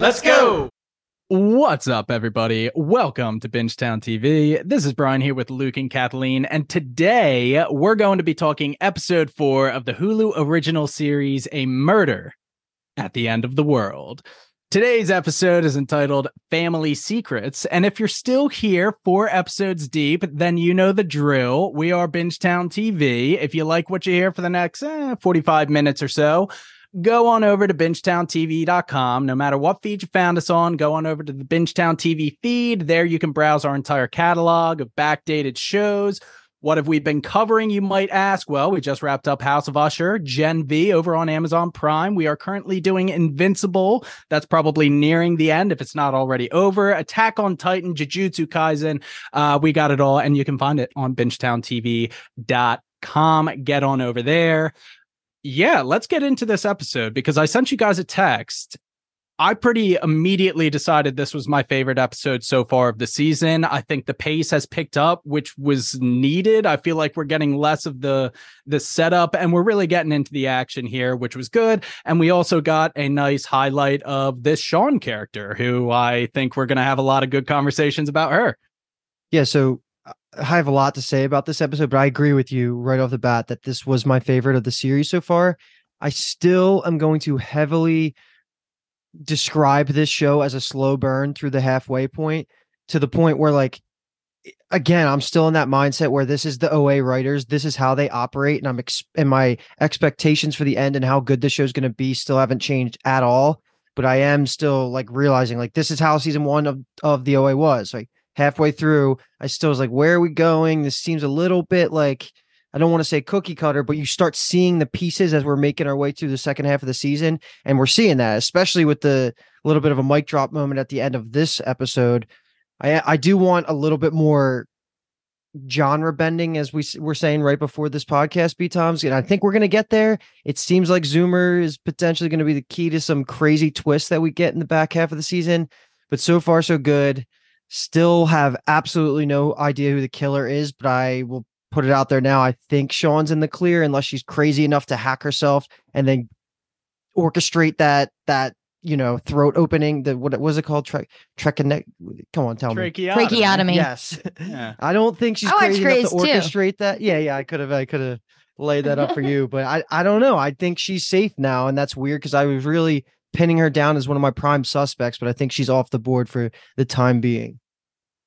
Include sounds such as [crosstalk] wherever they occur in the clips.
Let's go. What's up, everybody? Welcome to Bingetown TV. This is Brian here with Luke and Kathleen, and today we're going to be talking episode four of the Hulu original series, A Murder at the End of the World. Today's episode is entitled Family Secrets. And if you're still here four episodes deep, then you know the drill. We are Bingetown TV. If you like what you hear for the next eh, 45 minutes or so, go on over to bingetowntv.com. No matter what feed you found us on, go on over to the Bingetown TV feed. There you can browse our entire catalog of backdated shows what have we been covering, you might ask? Well, we just wrapped up House of Usher, Gen V over on Amazon Prime. We are currently doing Invincible. That's probably nearing the end if it's not already over. Attack on Titan, Jujutsu Kaisen. Uh, we got it all, and you can find it on bingetowntv.com. Get on over there. Yeah, let's get into this episode because I sent you guys a text I pretty immediately decided this was my favorite episode so far of the season. I think the pace has picked up, which was needed. I feel like we're getting less of the the setup and we're really getting into the action here, which was good. And we also got a nice highlight of this Sian character, who I think we're going to have a lot of good conversations about her. Yeah, so I have a lot to say about this episode, but I agree with you right off the bat that this was my favorite of the series so far. I still am going to heavily describe this show as a slow burn through the halfway point to the point where like again i'm still in that mindset where this is the oa writers this is how they operate and i'm ex- and my expectations for the end and how good the is going to be still haven't changed at all but i am still like realizing like this is how season one of of the oa was like halfway through i still was like where are we going this seems a little bit like I don't want to say cookie cutter, but you start seeing the pieces as we're making our way through the second half of the season. And we're seeing that, especially with the little bit of a mic drop moment at the end of this episode. I I do want a little bit more genre bending, as we were saying right before this podcast, B Toms. And I think we're going to get there. It seems like Zoomer is potentially going to be the key to some crazy twists that we get in the back half of the season. But so far, so good. Still have absolutely no idea who the killer is, but I will put it out there now. I think Sian's in the clear unless she's crazy enough to hack herself and then orchestrate that that you know throat opening. The what was it called? Tre- Treconnect. Come on, tell me. Tracheotomy. Yes. Yeah. [laughs] I don't think she's crazy enough to orchestrate too. that. Yeah, yeah. I could have. I could have laid that up for you, but I I don't know. I think she's safe now, and that's weird because I was really pinning her down as one of my prime suspects, but I think she's off the board for the time being.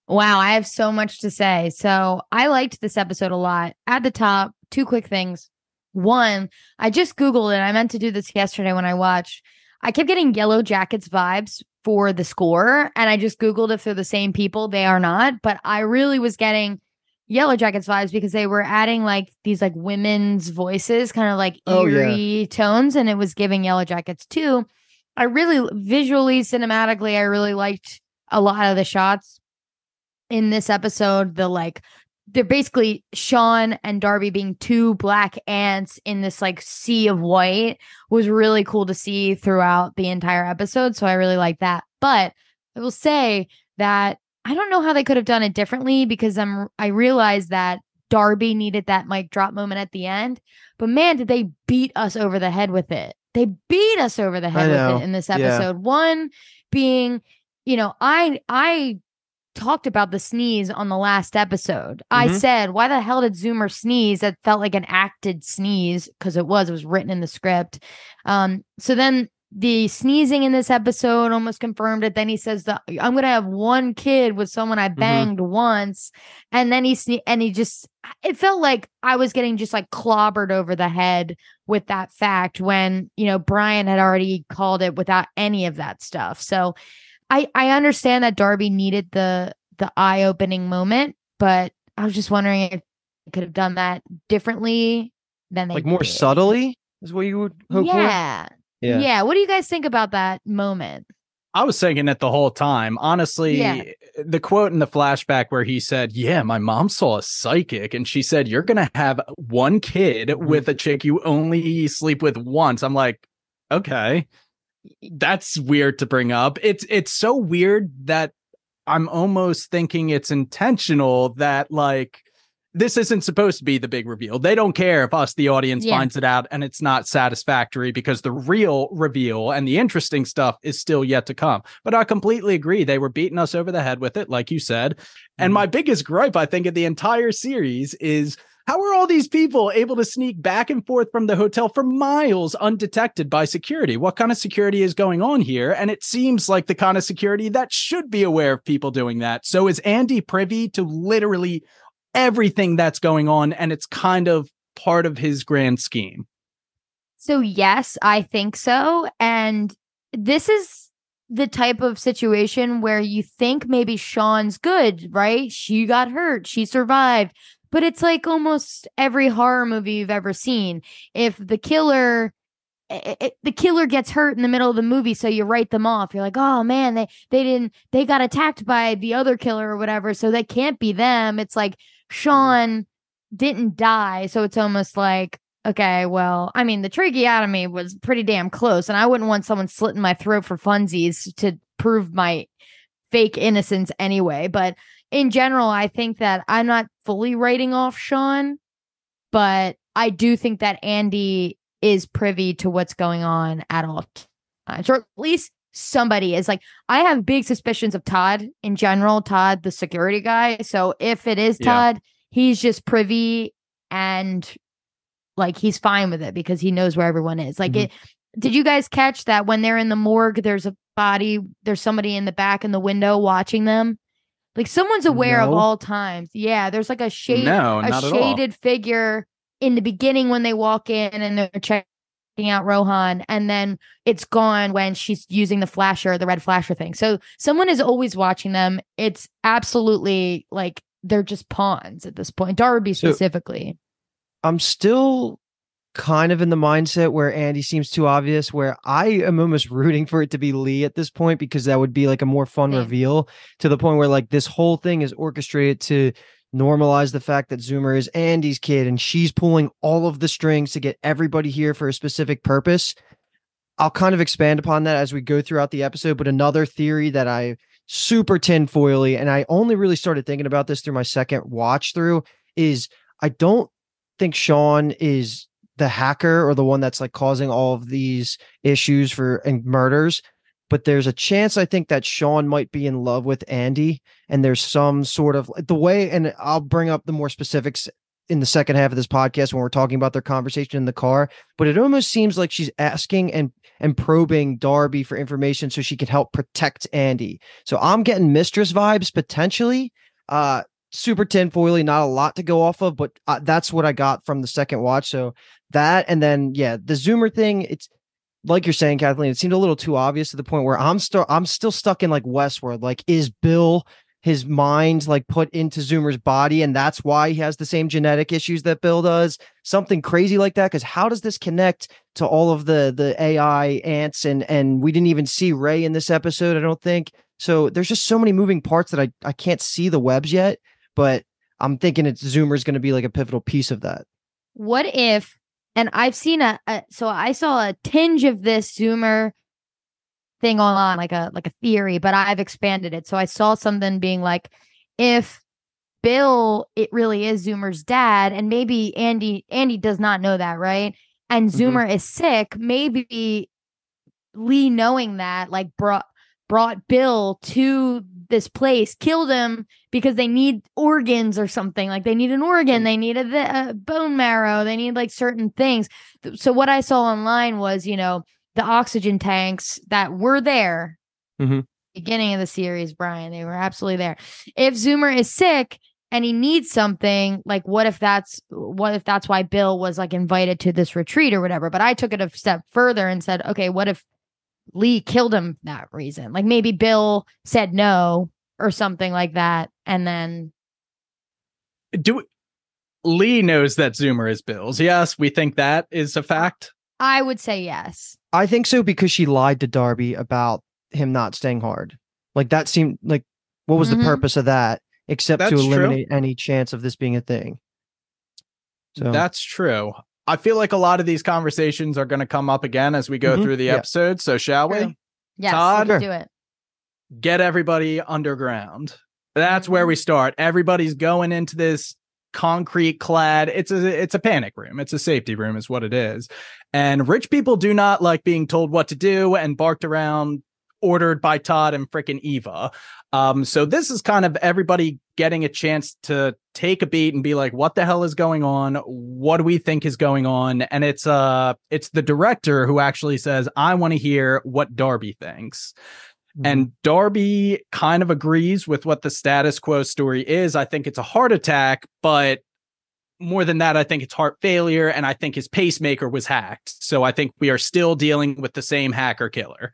Wow, I have so much to say. So I liked this episode a lot. At the top, two quick things. One, I just Googled it. I meant to do this yesterday when I watched. I kept getting Yellow Jackets vibes for the score, and I just Googled if they're the same people. They are not, but I really was getting Yellow Jackets vibes because they were adding like these like women's voices, kind of like eerie oh, yeah. tones, and it was giving Yellow Jackets too. I really visually, cinematically, I really liked a lot of the shots in this episode the like they're basically Sian and Darby being two black ants in this like sea of white was really cool to see throughout the entire episode. So I really like that. But I will say that I don't know how they could have done it differently because I'm I realized that Darby needed that mic drop moment at the end. But man, did they beat us over the head with it. They beat us over the head with it in this episode. Yeah. One being, you know, I I talked about the sneeze on the last episode. Mm-hmm. I said, why the hell did Zoomer sneeze? That felt like an acted sneeze because it was, it was written in the script. Um, so then the sneezing in this episode almost confirmed it. Then he says that I'm gonna have one kid with someone I mm-hmm. banged mm-hmm. once, and then he sne- and he just it felt like I was getting just like clobbered over the head with that fact when you know Brian had already called it without any of that stuff. So I I understand that Darby needed the the eye opening moment, but I was just wondering if they could have done that differently than they like more did. subtly is what you would hope yeah. for. Yeah. Yeah. What do you guys think about that moment? I was thinking it the whole time. Honestly, yeah. the quote in the flashback where he said, Yeah, my mom saw a psychic and she said, You're going to have one kid with a chick you only sleep with once. I'm like, Okay that's weird to bring up. It's it's so weird that I'm almost thinking it's intentional that like this isn't supposed to be the big reveal. They don't care if us, the audience, Yeah. finds it out and it's not satisfactory because the real reveal and the interesting stuff is still yet to come. But I completely agree. They were beating us over the head with it, like you said. And Mhm. my biggest gripe, I think, of the entire series is how are all these people able to sneak back and forth from the hotel for miles undetected by security? What kind of security is going on here? And it seems like the kind of security that should be aware of people doing that. So is Andy privy to literally everything that's going on? And it's kind of part of his grand scheme. So, yes, I think so. And this is the type of situation where you think maybe Sian's good, right? She got hurt, she survived. But it's like almost every horror movie you've ever seen. If the killer i- i- the killer gets hurt in the middle of the movie so you write them off you're like oh man they they didn't they got attacked by the other killer or whatever so that can't be them it's like sian didn't die so it's almost like okay well i mean the tracheotomy was pretty damn close and i wouldn't want someone slitting my throat for funsies to prove my fake innocence anyway. But in general i think that i'm not fully writing off sian but i do think that andy is privy to what's going on at all times, or at least somebody is. Like, I have big suspicions of Todd in general, Todd, the security guy. So if it is Yeah. Todd, he's just privy and like he's fine with it because he knows where everyone is. Like, Mhm. it. Did you guys catch that when they're in the morgue, there's a body, there's somebody in the back in the window watching them? Like someone's aware of all times. Yeah, there's like a shade no, a not at all. shaded figure in the beginning when they walk in and they're checking out Rohan, and then it's gone when she's using the flasher, the red flasher thing. So someone is always watching them. It's absolutely like they're just pawns at this point. Darby So- specifically. I'm still kind of in the mindset where Andy seems too obvious, where I am almost rooting for it to be Lee at this point because that would be like a more fun Same. reveal to the point where like this whole thing is orchestrated to normalize the fact that Zoomer is Andy's kid and she's pulling all of the strings to get everybody here for a specific purpose. I'll kind of expand upon that as we go throughout the episode, but another theory that I super tinfoily, and I only really started thinking about this through my second watch through, is I don't think Sian is the hacker or the one that's like causing all of these issues for and murders. But there's a chance I think that Sian might be in love with Andy, and there's some sort of the way, and I'll bring up the more specifics in the second half of this podcast when we're talking about their conversation in the car. But it almost seems like she's asking and and probing Darby for information so she can help protect Andy. So I'm getting mistress vibes potentially. Uh, super tinfoily, not a lot to go off of, but uh, that's what I got from the second watch. So that, and then yeah, the Zoomer thing. It's like you're saying, Kathleen. It seemed a little too obvious to the point where I'm still I'm still stuck in like Westworld. Like, is Bill his mind like put into Zoomer's body, and that's why he has the same genetic issues that Bill does? Something crazy like that. Because how does this connect to all of the the AI ants and and we didn't even see Ray in this episode? I don't think. So there's just so many moving parts that I I can't see the webs yet, but I'm thinking it's Zoomer's going to be like a pivotal piece of that. What if, and I've seen a, a so I saw a tinge of this Zoomer thing on like a like a theory, but I've expanded it. So I saw something being like, if Bill, it really is Zoomer's dad, and maybe Andy Andy does not know that, right? And Mhm. Zoomer is sick. Maybe Lee knowing that like brought brought Bill to this place, killed him because they need organs or something. Like they need an organ, they need a, a bone marrow, they need like certain things. So what I saw online was, you know, the oxygen tanks that were there Mhm. beginning of the series, Brian. They were absolutely there. If Zoomer is sick and he needs something, like what if that's what if that's why Bill was like invited to this retreat or whatever? But I took it a step further and said, okay, what if Lee killed him for that reason? Like maybe Bill said no or something like that, and then Do Lee knows that Zoomer is Bill's. Yes, we think that is a fact. I would say yes. I think so because she lied to Darby about him not staying hard. Like that seemed like what was Mhm. the purpose of that except to That's true. eliminate any chance of this being a thing. So That's true. I feel like a lot of these conversations are going to come up again as we go Mhm, through the yeah. episode. So, shall we? True. Yes, Todd? let's do it. get everybody underground. That's where Mhm. we start. Everybody's going into this concrete clad. It's a it's a panic room. It's a safety room, is what it is. And rich people do not like being told what to do and barked around, ordered by Todd and frickin' Eva. Um, so this is kind of everybody getting a chance to take a beat and be like, what the hell is going on? What do we think is going on? And it's uh it's the director who actually says, I want to hear what Darby thinks. Mm-hmm. And Darby kind of agrees with what the status quo story is. I think it's a heart attack, but more than that, I think it's heart failure. And I think his pacemaker was hacked. So I think we are still dealing with the same hacker killer.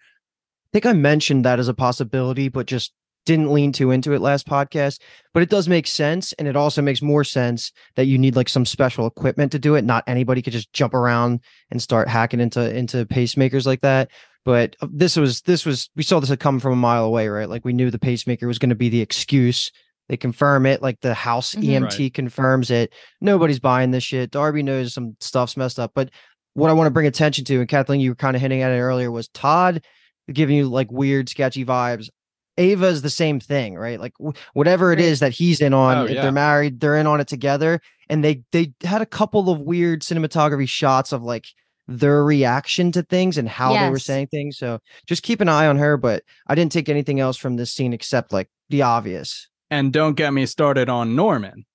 I think I mentioned that as a possibility, but just didn't lean too into it last podcast. But it does make sense. And it also makes more sense that you need like some special equipment to do it. Not anybody could just jump around and start hacking into into pacemakers like that. But uh, this was this was we saw this had come from a mile away, right? Like we knew the pacemaker was going to be the excuse. They confirm it, like the house mm-hmm. EMT right. confirms it. Nobody's buying this shit. Darby knows some stuff's messed up. But what I want to bring attention to, and Kathleen, you were kind of hinting at it earlier, was Todd giving you like weird, sketchy vibes. Ava is the same thing, right? Like w- whatever it is that he's in on, oh, if yeah. they're married, they're in on it together. And they they had a couple of weird cinematography shots of like their reaction to things and how yes. they were saying things. So just keep an eye on her. But I didn't take anything else from this scene except like the obvious. And don't get me started on Norman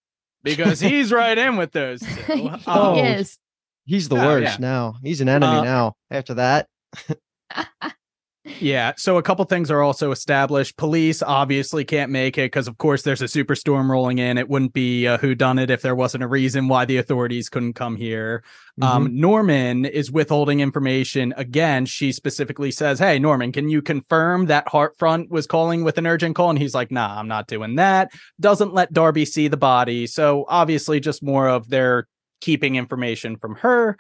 because [laughs] he's right in with those two. [laughs] he um, is. He's the worst yeah. now. He's an enemy uh, now after that. [laughs] Yeah. So a couple things are also established. Police obviously can't make it because, of course, there's a superstorm rolling in. It wouldn't be a who done it if there wasn't a reason why the authorities couldn't come here. Um, mm-hmm. Um, Norman is withholding information. Again, she specifically says, Hey, Norman, can you confirm that Heartfront was calling with an urgent call? And he's like, Nah, I'm not doing that. Doesn't let Darby see the body. So obviously, just more of their keeping information from her.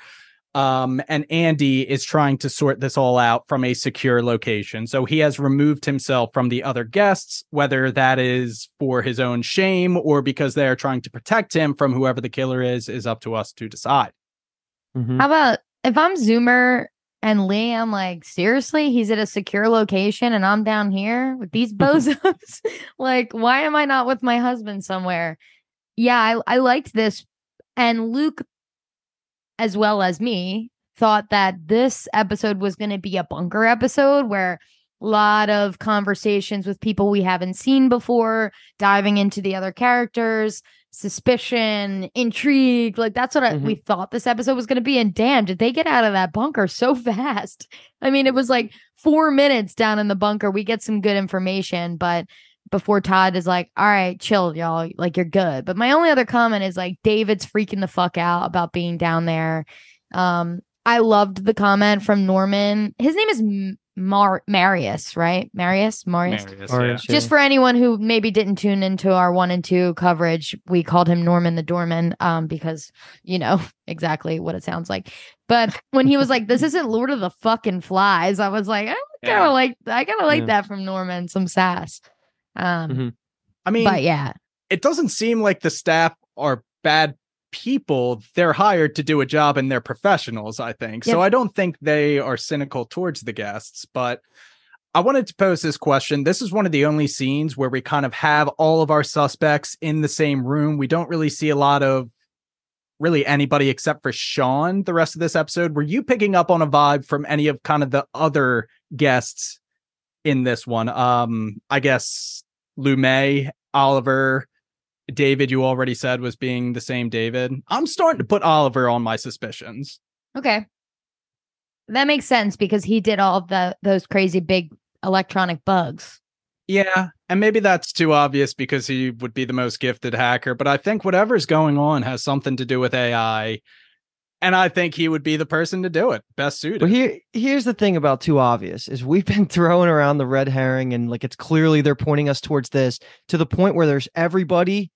Um, and Andy is trying to sort this all out from a secure location. So he has removed himself from the other guests, whether that is for his own shame or because they are trying to protect him from whoever the killer is, is up to us to decide. Mm-hmm. How about if I'm Zoomer and Lee, I'm like, seriously, he's at a secure location and I'm down here with these [laughs] bozos. [laughs] like, why am I not with my husband somewhere? Yeah, I, I liked this. And Luke as well as me, thought that this episode was going to be a bunker episode where a lot of conversations with people we haven't seen before, diving into the other characters, suspicion, intrigue. Like that's what mm-hmm. I, we thought this episode was going to be. And damn, did they get out of that bunker so [laughs] fast? I mean, it was like four minutes down in the bunker. We get some good information, but before Todd is like, all right, chill, y'all. Like, you're good. But my only other comment is like, David's freaking the fuck out about being down there. Um, I loved the comment from Norman. His name is Mar- Marius, right? Marius, Marius. Marius yeah. Just for anyone who maybe didn't tune into our one and two coverage, we called him Norman the Doorman, um, because you know [laughs] exactly what it sounds like. But when he was like, "This isn't Lord of the fucking Flies," I was like, I kind of yeah. like, I kind of like yeah. that from Norman, some sass. Um, mm-hmm. I mean, but yeah, it doesn't seem like the staff are bad people. They're hired to do a job and they're professionals, I think. Yep. So I don't think they are cynical towards the guests, but I wanted to pose this question. This is one of the only scenes where we kind of have all of our suspects in the same room. We don't really see a lot of really anybody except for Sian the rest of this episode. Were you picking up on a vibe from any of kind of the other guests in this one. Um, I guess Lu Mei, Oliver, David, you already said was being the same David. I'm starting to put Oliver on my suspicions. Okay. That makes sense because he did all the those crazy big electronic bugs. Yeah, and maybe that's too obvious because he would be the most gifted hacker, but I think whatever's going on has something to do with AI and I think he would be the person to do it. Best suited. Well, here, here's the thing about too obvious is we've been [laughs] throwing around the red herring, and like it's clearly they're pointing us towards this to the point where there's everybody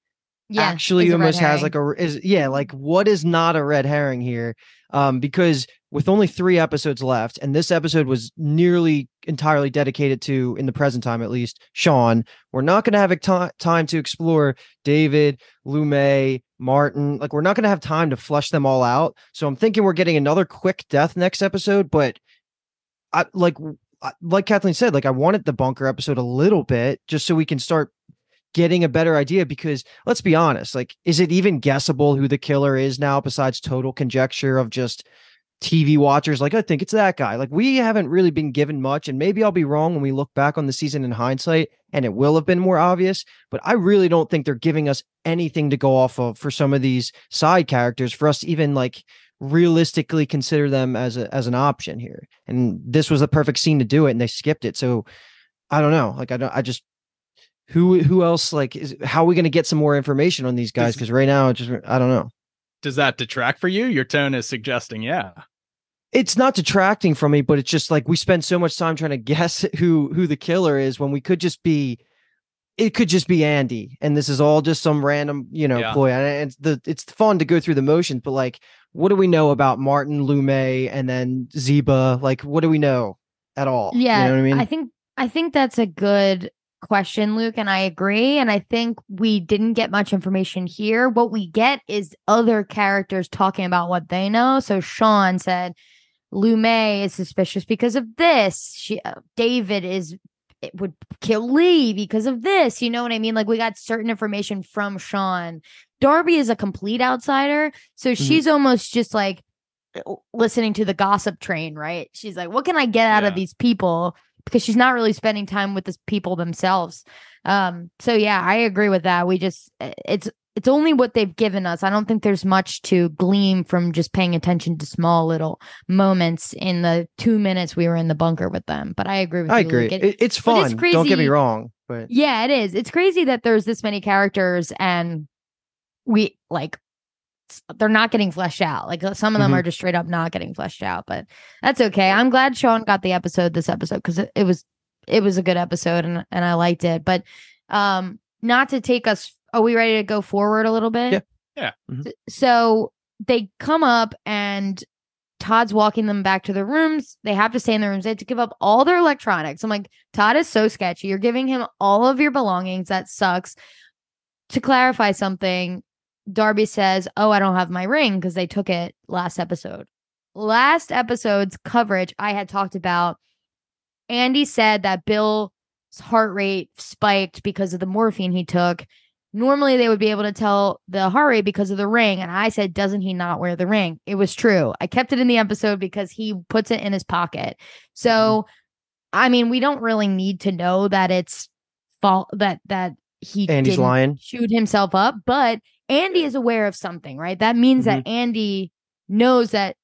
yeah, actually almost has like a is yeah like what is not a red herring here um because with only three episodes left and this episode was nearly entirely dedicated to in the present time at least sian. We're not going to have time to explore david Lu Mei martin like we're not going to have time to flush them all out. So i'm thinking we're getting another quick death next episode but i like like kathleen said like i wanted the bunker episode a little bit just so we can start getting a better idea because let's be honest, like, is it even guessable who the killer is now besides total conjecture of just TV watchers? Like, I think it's that guy. Like, we haven't really been given much, and maybe I'll be wrong when we look back on the season in hindsight and it will have been more obvious, but I really don't think they're giving us anything to go off of for some of these side characters for us to even like realistically consider them as a as an option here. And this was the perfect scene to do it, and they skipped it. So I don't know. Like I don't. I just who who else like is how are we going to get some more information on these guys? Because right now, just I don't know. Does that detract for you? Your tone is suggesting, yeah. It's not detracting from me, but it's just like we spend so much time trying to [laughs] guess who who the killer is when we could just be it could just be Andy, and this is all just some random, you know, Yeah. ploy. And it's the it's fun to go through the motions, but like, what do we know about Martin Lu Mei and then Ziba? Like, what do we know at all? Yeah, you know what I mean. I think I think that's a good question, Luke, and I agree. And I think we didn't get much information here. What we get is other characters talking about what they know. So Sian said Lu Mei is suspicious because of this. She, uh, David is it would kill Lee because of this. You know what I mean? Like we got certain information from Sian. Darby is a complete outsider, so she's almost just like listening to the gossip train, right? She's like, "What can I get out of these people?" Because she's not really spending time with the people themselves. Um, so yeah, I agree with that. We just uh, it's it's only what they've given us. I don't think there's much to glean from just paying attention to small little moments in the two minutes we were in the bunker with them. But I agree with I you. agree. Luke. It- It- it's but it's fun. Don't get me wrong, but yeah, it is. It's crazy that there's this many characters and we like they're not getting fleshed out. Like uh, some of them Mhm. are just straight up not getting fleshed out, but that's okay. I'm glad Sian got the episode this episode because it, it was it was a good episode and and I liked it. But um not to take us are we ready to go forward a little bit? Yeah. Yeah. Mhm. So they come up and Todd's walking them back to their rooms. They have to stay in their rooms. They have to give up all their electronics. I'm like, Todd is so sketchy. You're giving him all of your belongings. That sucks. To clarify something, Darby says, Oh, I don't have my ring because they took it last episode. Last episode's coverage, I had talked about. Andy said that Bill's heart rate spiked because of the morphine he took. Normally, they would be able to tell the heart rate because of the ring. And I said, Doesn't he not wear the ring? It was true. I kept it in the episode because he puts it in his pocket. So, mm-hmm. I mean, we don't really need to know that it's fault that that he Andy's didn't lying. shoot himself up, but Andy is aware of something, right? That means that Andy knows that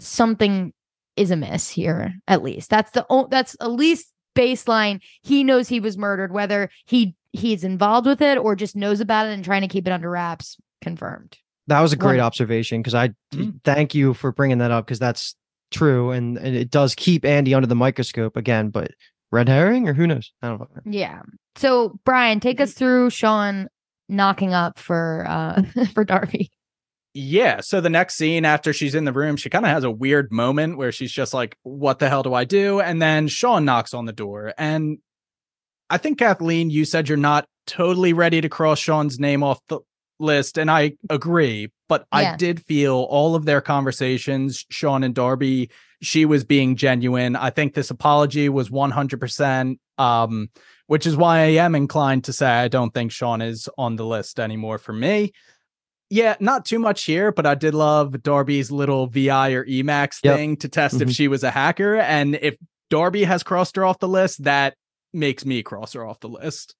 something is amiss here. At least that's the o- that's at least baseline. He knows he was murdered, whether he he's involved with it or just knows about it and trying to keep it under wraps. Confirmed. That was a great One- observation because I Mm. thank you for bringing that up because that's true and, and it does keep Andy under the microscope again. But red herring or who knows? I don't know. Yeah. So Brian, take us through Sian knocking up for uh [laughs] for Darby. Yeah. So the next scene after she's in the room, she kind of has a weird moment where she's just like, what the hell do I do? And then Sian knocks on the door. And I think, Kathleen, you said you're not totally ready to cross Sian's name off the list. And I agree. But Yeah. I did feel all of their conversations, Sian and Darby, she was being genuine. I think this apology was 100%. Um, which is why I am inclined to say I don't think Sian is on the list anymore for me. Yeah, not too much here, but I did love Darby's little VI or Emacs Yep. thing to test if Mhm. she was a hacker. And if Darby has crossed her off the list, that makes me cross her off the list.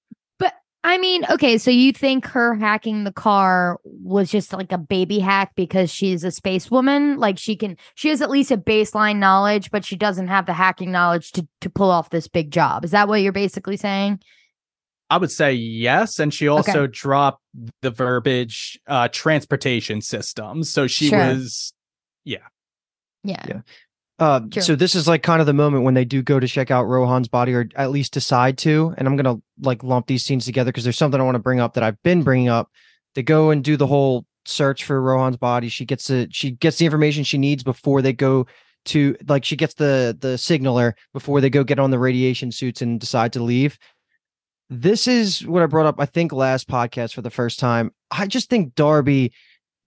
I mean, okay, so you think her hacking the car was just like a baby hack because she's a space woman? Like she can she has at least a baseline knowledge, but she doesn't have the hacking knowledge to to pull off this big job. Is that what you're basically saying? I would say yes. And she also dropped the verbiage uh transportation systems. So she Sure. was Yeah. Yeah. Uh, so this is like kind of the moment when they do go to check out Rohan's body, or at least decide to. And I'm gonna like lump these scenes together because there's something I want to bring up that I've been bringing up. They go and do the whole search for Rohan's body. She gets the she gets the information she needs before they go to like she gets the the signaler before they go get on the radiation suits and decide to leave. This is what I brought up, I think, last podcast for the first time. I just think Darby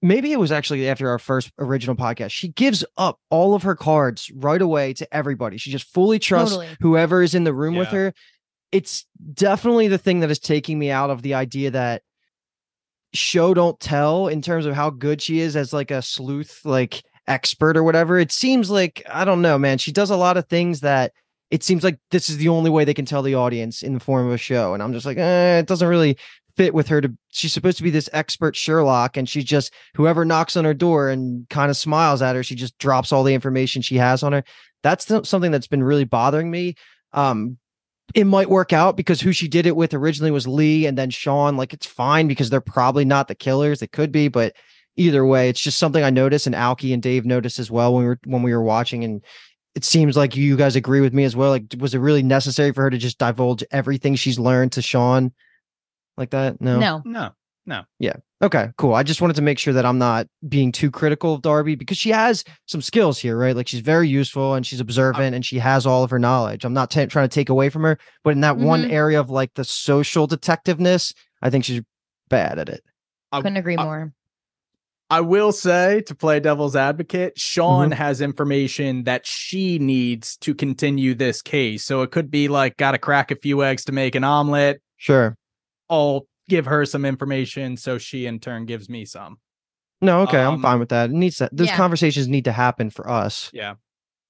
maybe it was actually after our first original podcast. She gives up all of her cards right away to everybody. She just fully trusts Totally. whoever is in the room with her. it's definitely the thing that is taking me out of the idea that show don't tell in terms of how good she is as like a sleuth like expert or whatever. It seems like I don't know, man. She does a lot of things that it seems like this is the only way they can tell the audience in the form of a show. And I'm just like, eh, it doesn't really fit with her to she's supposed to be this expert Sherlock and she just whoever knocks on her door and kind of smiles at her, she just drops all the information she has on her. That's something that's been really bothering me. Um, it might work out because who she did it with originally was Lee and then Sian. Like it's fine because they're probably not the killers. It could be, but either way, it's just something I noticed and Alki and Dave noticed as well when we were when we were watching. And it seems like you guys agree with me as well. Like, was it really necessary for her to just divulge everything she's learned to Sian like that? No, No. No, no. Yeah. Okay, cool. I just wanted to make sure that I'm not being too critical of Darby because she has some skills here, right? Like she's very useful and she's observant and she has all of her knowledge. I'm not t- trying to take away from her, but in that one Mhm. area of like the social detectiveness, I think she's bad at it. I- Couldn't agree I- more. I will say to play devil's advocate, Sian Mm-hmm. has information that she needs to continue this case. So it could be like, got to crack a few eggs to make an omelet. Sure. I'll give her some information. So she in turn gives me some. No, okay, I'm Um, fine with that. It needs to, those Yeah. conversations need to happen for us. Yeah.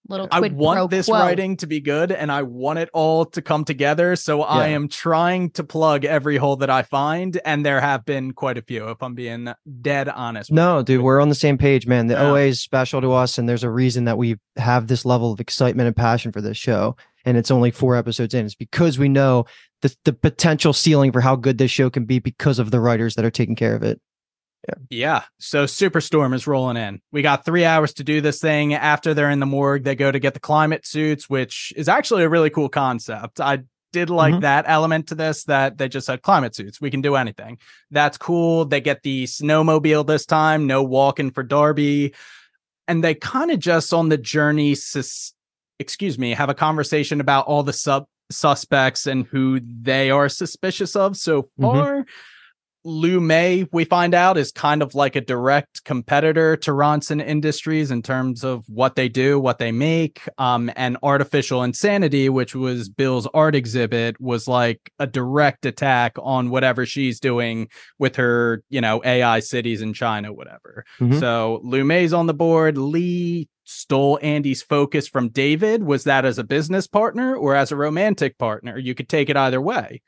Little I quid pro want this quo. writing to be good and I want it all to come together. So I am trying to plug every hole that I find. And there have been quite a few, if I'm being dead honest. No, dude, we're on the same page, man. The Yeah. OA is special to us, and there's a reason that we have this level of excitement and passion for this show. And it's only four episodes in. It's because we know the the potential ceiling for how good this show can be because of the writers that are taking care of it. Yeah. yeah. So Superstorm is rolling in. We got three hours to do this thing. After they're in the morgue, they go to get the climate suits, which is actually a really cool concept. I did like Mhm. that element to this that they just said climate suits. We can do anything. That's cool. They get the snowmobile this time, no walking for Darby. And they kind of just on the journey, sus- excuse me, have a conversation about all the sub suspects and who they are suspicious of so Mhm. far. Lu Mei, we find out, is kind of like a direct competitor to Ronson Industries in terms of what they do, what they make. Um, and Artificial Insanity, which was Bill's art exhibit, was like a direct attack on whatever she's doing with her, you know, AI cities in China, whatever. Mhm. So Lu Mei's on the board. Lee stole Andy's focus from David. Was that as a business partner or as a romantic partner? You could take it either way.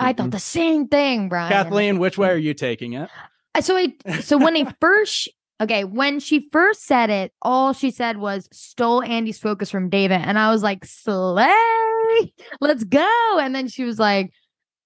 I thought the same thing, Brian. Kathleen, which way are you taking it? Uh, So I so when they [laughs] first okay, when she first said it, all she said was stole Andy's focus from David. And I was like, slay, let's go. And then she was like,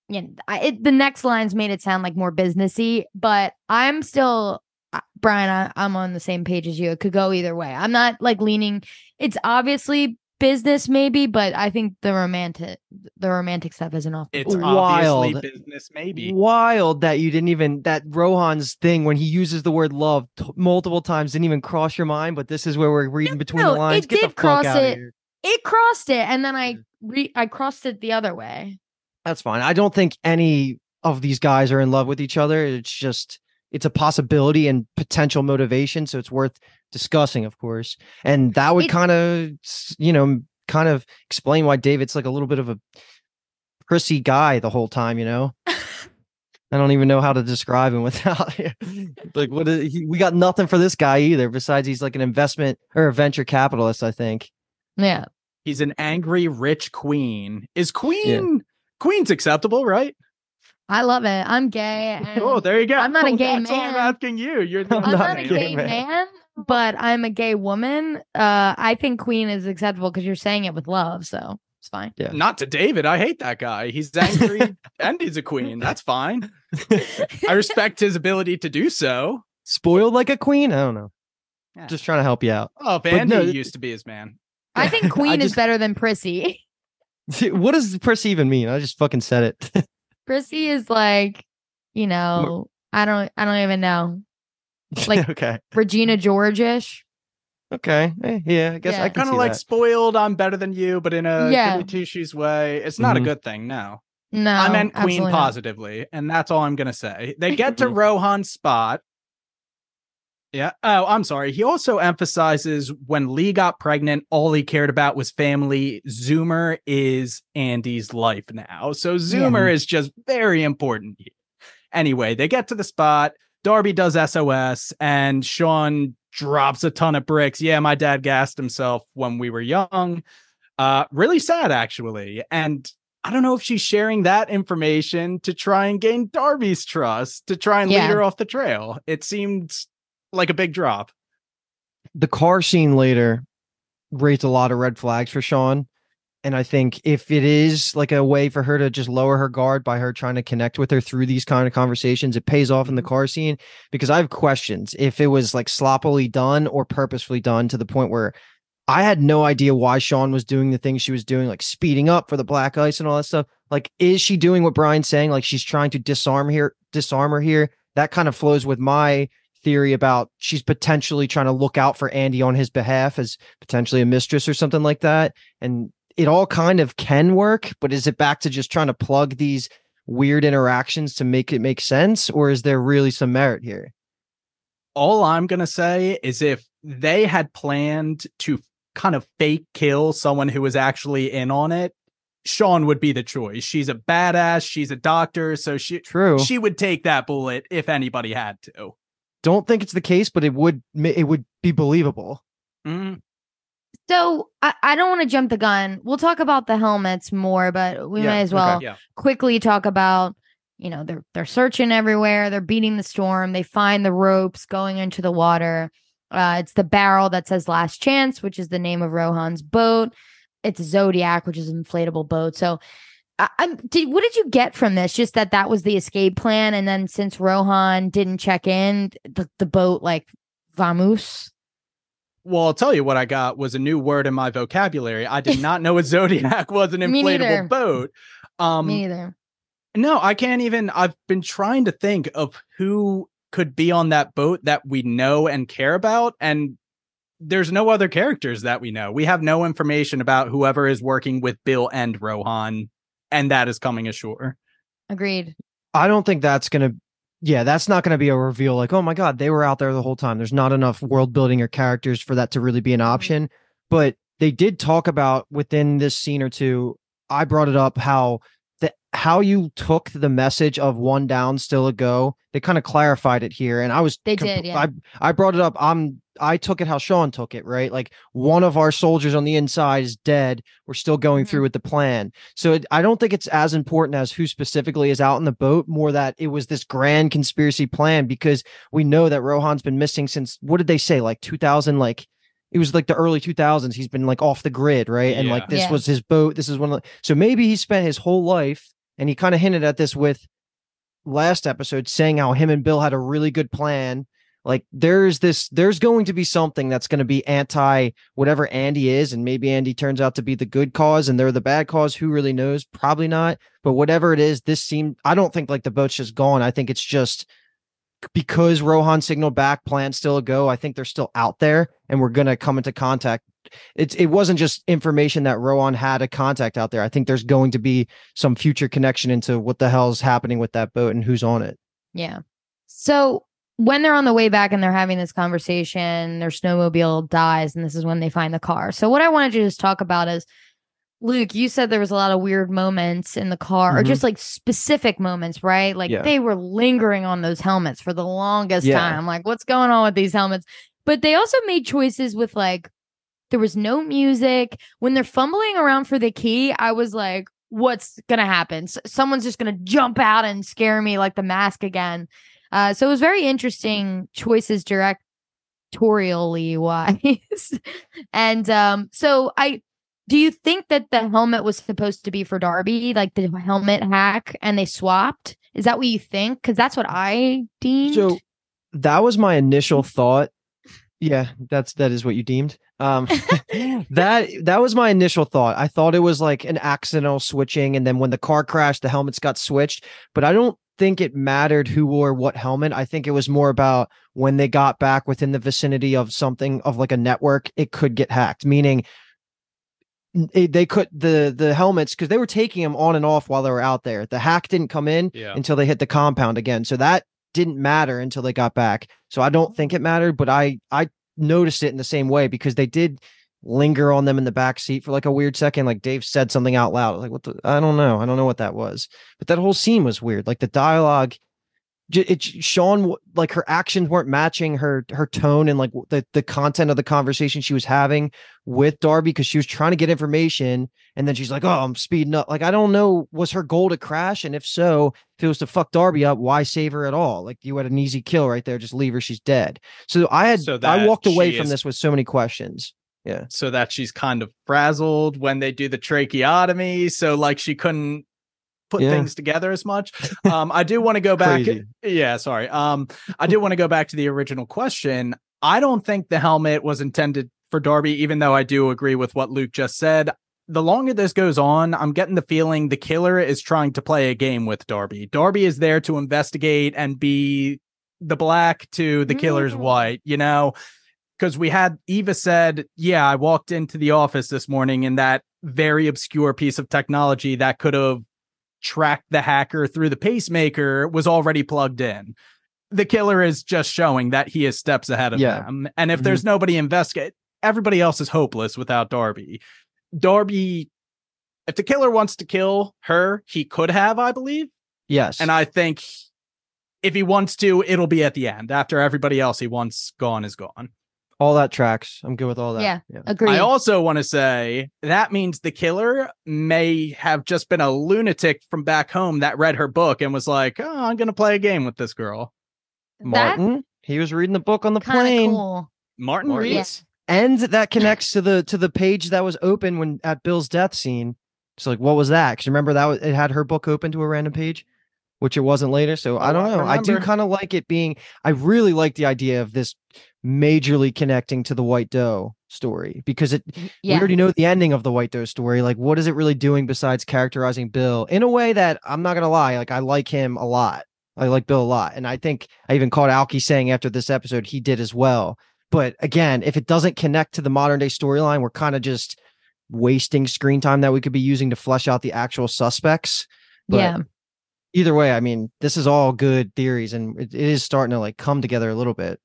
yeah, I, it, the next lines made it sound like more businessy, but I'm still uh, Brian, I, I'm on the same page as you. It could go either way. I'm not like leaning. It's obviously business, maybe, but I think the romantic, the romantic stuff isn't off. It's obviously Wild. business, maybe. Wild that you didn't even that Rohan's thing when he uses the word love t- multiple times didn't even cross your mind. But this is where we're reading between no, the lines. it Get the did fuck cross outta it. here. it crossed it, and then I re- I crossed it the other way. That's fine. I don't think any of these guys are in love with each other. It's just it's a possibility and potential motivation, so it's worth discussing, of course. And that would kind of, you know, kind of explain why David's like a little bit of a prissy guy the whole time. You know, I don't even know how to describe him [laughs] without like what is, he, we got nothing for this guy either. Besides, he's like an investment or a venture capitalist, I think. Yeah. He's an angry rich queen. Is queen queen's acceptable, right? I love it. I'm gay. [laughs] Oh, there you go. I'm not a gay That's all I'm asking you. You're the I'm I'm not not a a gay gay man. man, but I'm a gay woman. Uh, I think queen is acceptable because you're saying it with love, so it's fine. Yeah. Not to David. I hate that guy. He's [laughs] angry and he's a queen. That's fine. [laughs] I respect his ability to do so. Spoiled like a queen. I don't know. Yeah. Just trying to help you out. Oh, Andy no, used to be his man. I think I queen is better than prissy. what does Prissy even mean? I just fucking said it. Prissy is [laughs] like, you know, I don't, I don't even know, [laughs] Like- okay, Regina George-ish. okay, Eh, yeah. I guess Yeah. I Kind of like that. spoiled. I'm better than you, but in a Yeah. goody two shoes way. It's not Mhm. a good thing. No. No, I meant queen absolutely not. positively, and that's all I'm gonna say. They get to [laughs] Rohan's spot. Yeah. Oh, I'm sorry. He also emphasizes when Lee got pregnant, all he cared about was family. Zoomer is Andy's life now. So Zoomer yeah. is just very important here. Anyway, they get to the spot. Darby does SOS and Sian drops a ton of bricks. Yeah, my dad gassed himself when we were young. Uh, really sad, actually. And I don't know if she's sharing that information to try and gain Darby's trust, to try and yeah. lead her off the trail. It seemed like a big drop. The car scene later raised a lot of red flags for Sian. And I think if it is like a way for her to just lower her guard by her trying to connect with her through these kind of conversations, it pays off in the mm-hmm. car scene because I have questions if it was like sloppily done or purposefully done to the point where I had no idea why Sian was doing the things she was doing, like speeding up for the black ice and all that stuff. Like, is she doing what Brian's saying? Like she's trying to disarm here, disarm her here. That kind of flows with my theory about she's potentially trying to look out for Andy on his behalf as potentially a mistress or something like that. And it all kind of can work, but is it back to just trying to plug these weird interactions to make it make sense? Or is there really some merit here? All I'm going to say is if they had planned to kind of fake kill someone who was actually in on it, Sian would be the choice. She's a badass. She's a doctor, so she true she would take that bullet if anybody had to don't think it's the case, but it would it would be believable. Mm. So I, I don't want to jump the gun. We'll talk about the helmets more, but we yeah, may as well okay, yeah. quickly talk about you know they're they're searching everywhere. They're beating the storm. They find the ropes going into the water. Uh, it's the barrel that says "Last Chance," which is the name of Rohan's boat. It's Zodiac, which is an inflatable boat. So I, am did what did you get from this? Just that that was the escape plan, and then since Rohan didn't check in, the, the boat like vamos. Well, I'll tell you what I got was a new word in my vocabulary. I did not know a zodiac [laughs] was an inflatable boat. Um, Me neither. No, I can't even. I've been trying to think of who could be on that boat that we know and care about, and there's no other characters that we know. We have no information about whoever is working with Bill and Rohan and that is coming ashore. Agreed. I don't think that's going to yeah, that's not going to be a reveal like, oh my God, they were out there the whole time. There's not enough world building or characters for that to really be an mm-hmm. option. But they did talk about within this scene or two. I brought it up how the how you took the message of one down, still a go. They kind of clarified it here, and I was they comp- did. Yeah. I I brought it up. I'm I took it how Sian took it, right? Like one of our soldiers on the inside is dead. We're still going mm-hmm. through with the plan. So it, I don't think it's as important as who specifically is out in the boat, more that it was this grand conspiracy plan because we know that Rohan's been missing since what did they say? Like 2000, like it was like the early 2000s. He's been like off the grid, right? And like this yeah. was his boat. This is one of the, so maybe he spent his whole life and he kind of hinted at this with last episode saying how him and Bill had a really good plan. Like there's this there's going to be something that's going to be anti whatever Andy is and maybe Andy turns out to be the good cause and they're the bad cause. Who really knows? Probably not. But whatever it is this seemed I don't think like the boat's just gone. I think it's just because Rohan signaled back plan still go I think they're still out there and we're going to come into contact it's it wasn't just information that Rohan had a contact out there I think there's going to be some future connection into what the hell's happening with that boat and who's on it yeah so when they're on the way back and they're having this conversation, their snowmobile dies, and this is when they find the car. So, what I wanted to just talk about is Luke, you said there was a lot of weird moments in the car, mm-hmm. or just like specific moments, right? Like yeah. they were lingering on those helmets for the longest yeah. time. Like, what's going on with these helmets? But they also made choices with like, there was no music. When they're fumbling around for the key, I was like, what's going to happen? S- someone's just going to jump out and scare me like the mask again. Uh, so it was very interesting choices directorially wise. [laughs] and um, so I do you think that the helmet was supposed to be for Darby, like the helmet hack, and they swapped? Is that what you think? Because that's what I deemed. So that was my initial thought. Yeah, that's that is what you deemed. Um, [laughs] [laughs] that that was my initial thought. I thought it was like an accidental switching, and then when the car crashed, the helmets got switched. But I don't think it mattered who wore what helmet. I think it was more about when they got back within the vicinity of something of like a network, it could get hacked. Meaning, it, they could the the helmets because they were taking them on and off while they were out there. The hack didn't come in yeah. until they hit the compound again. So that didn't matter until they got back. So I don't think it mattered, but I I noticed it in the same way because they did linger on them in the back seat for like a weird second. Like Dave said something out loud. Like what? The, I don't know. I don't know what that was. But that whole scene was weird. Like the dialogue it Sian like her actions weren't matching her her tone and like the the content of the conversation she was having with Darby because she was trying to get information and then she's like, "Oh, I'm speeding up." Like I don't know, was her goal to crash? And if so, if it was to fuck Darby up, why save her at all? Like you had an easy kill right there, just leave her, she's dead. So I had so that I walked away from is, this with so many questions. Yeah. So that she's kind of frazzled when they do the tracheotomy. So like she couldn't put yeah. things together as much. Um, I do want to go [laughs] back. yeah, sorry. Um, I do want to go back to the original question. I don't think the helmet was intended for Darby, even though I do agree with what Luke just said. The longer this goes on, I'm getting the feeling the killer is trying to play a game with Darby. Darby is there to investigate and be the black to the killer's mm. white, you know? Because we had Eva said, Yeah, I walked into the office this morning and that very obscure piece of technology that could have tracked the hacker through the pacemaker was already plugged in. The killer is just showing that he is steps ahead of yeah. them. And if mm-hmm. there's nobody investigate, everybody else is hopeless without Darby. Darby, if the killer wants to kill her, he could have, I believe. Yes. And I think if he wants to, it'll be at the end after everybody else he wants gone is gone. All that tracks. I'm good with all that. Yeah, yeah. agree. I also want to say that means the killer may have just been a lunatic from back home that read her book and was like, "Oh, I'm going to play a game with this girl." Martin, that he was reading the book on the plane. Cool. Martin, Martin reads, yeah. and that [clears throat] connects to the to the page that was open when at Bill's death scene. So like, what was that? Because remember that was, it had her book open to a random page, which it wasn't later. So oh, I don't know. I, I do kind of like it being. I really like the idea of this majorly connecting to the White Doe story because it yeah. we already know the ending of the White Doe story. Like, what is it really doing besides characterizing Bill in a way that I'm not gonna lie, like I like him a lot. I like Bill a lot. And I think I even caught Alki saying after this episode he did as well. But again, if it doesn't connect to the modern day storyline, we're kind of just wasting screen time that we could be using to flesh out the actual suspects. But yeah. Either way, I mean, this is all good theories and it, it is starting to like come together a little bit.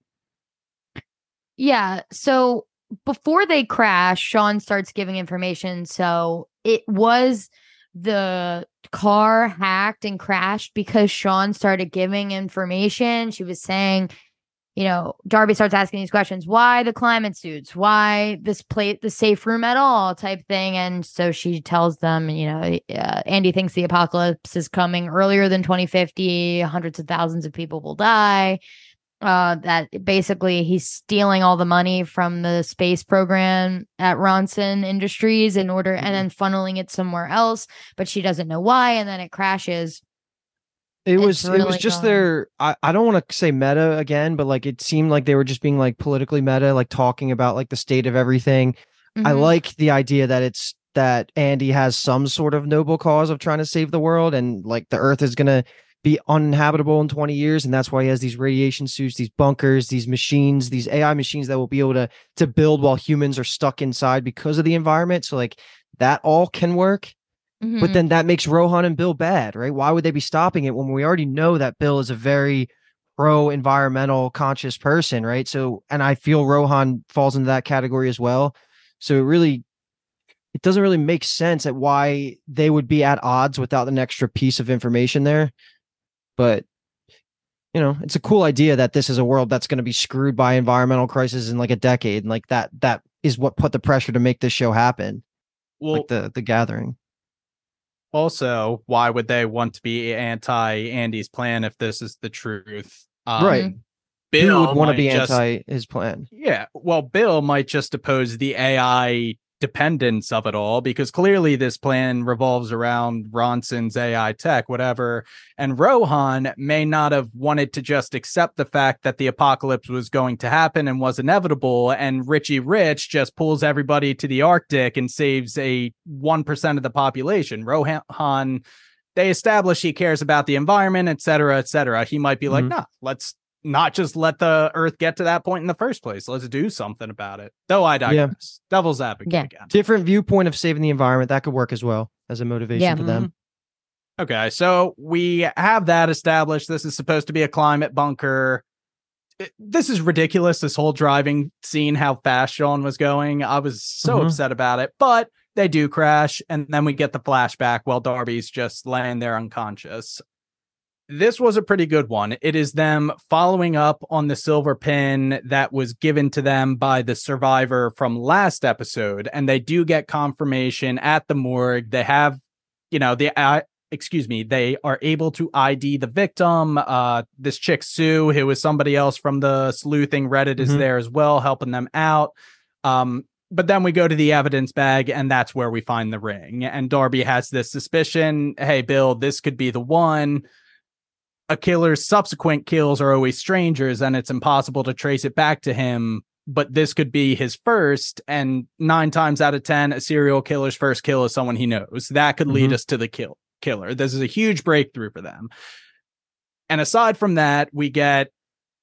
Yeah. So before they crash, Sian starts giving information. So it was the car hacked and crashed because Sian started giving information. She was saying, you know, Darby starts asking these questions why the climate suits, why this plate, the safe room at all type thing. And so she tells them, you know, uh, Andy thinks the apocalypse is coming earlier than 2050, hundreds of thousands of people will die uh that basically he's stealing all the money from the space program at Ronson Industries in order and mm-hmm. then funneling it somewhere else but she doesn't know why and then it crashes it was really it was just going. their I, I don't want to say meta again but like it seemed like they were just being like politically meta like talking about like the state of everything mm-hmm. i like the idea that it's that andy has some sort of noble cause of trying to save the world and like the earth is gonna be uninhabitable in 20 years and that's why he has these radiation suits these bunkers these machines these ai machines that will be able to to build while humans are stuck inside because of the environment so like that all can work mm-hmm. but then that makes rohan and bill bad right why would they be stopping it when we already know that bill is a very pro environmental conscious person right so and i feel rohan falls into that category as well so it really it doesn't really make sense at why they would be at odds without an extra piece of information there but you know, it's a cool idea that this is a world that's going to be screwed by environmental crisis in like a decade, and like that that is what put the pressure to make this show happen. Well, like the the gathering. Also, why would they want to be anti Andy's plan if this is the truth? Um, right. Bill Who would want to be just, anti his plan. Yeah. Well, Bill might just oppose the AI dependence of it all because clearly this plan revolves around Ronson's AI tech, whatever. And Rohan may not have wanted to just accept the fact that the apocalypse was going to happen and was inevitable. And Richie Rich just pulls everybody to the Arctic and saves a 1% of the population. Rohan, they establish he cares about the environment, et cetera, et cetera. He might be like, mm-hmm. nah, let's not just let the earth get to that point in the first place. Let's do something about it. Though I digress. Yeah. Devil's advocate yeah. again. Different viewpoint of saving the environment that could work as well as a motivation yeah. for them. Okay, so we have that established. This is supposed to be a climate bunker. It- This is ridiculous. This whole driving scene, how fast Sian was going. I was so Mhm. upset about it, but they do crash. And then we get the flashback while Darby's just laying there unconscious. This was a pretty good one. It is them following up on the silver pin that was given to them by the survivor from last episode. And they do get confirmation at the morgue. They have, you know, the uh, excuse me, they are able to ID the victim. Uh, this chick Sue, who is somebody else from the sleuthing Reddit, is Mhm. there as well, helping them out. Um, but then we go to the evidence bag, and that's where we find the ring. And Darby has this suspicion: Hey, Bill, this could be the one. A killer's subsequent kills are always strangers, and it's impossible to trace it back to him. But this could be his first, and nine times out of ten, a serial killer's first kill is someone he knows. That could lead Mhm. us to the kill killer. This is a huge breakthrough for them. And aside from that, we get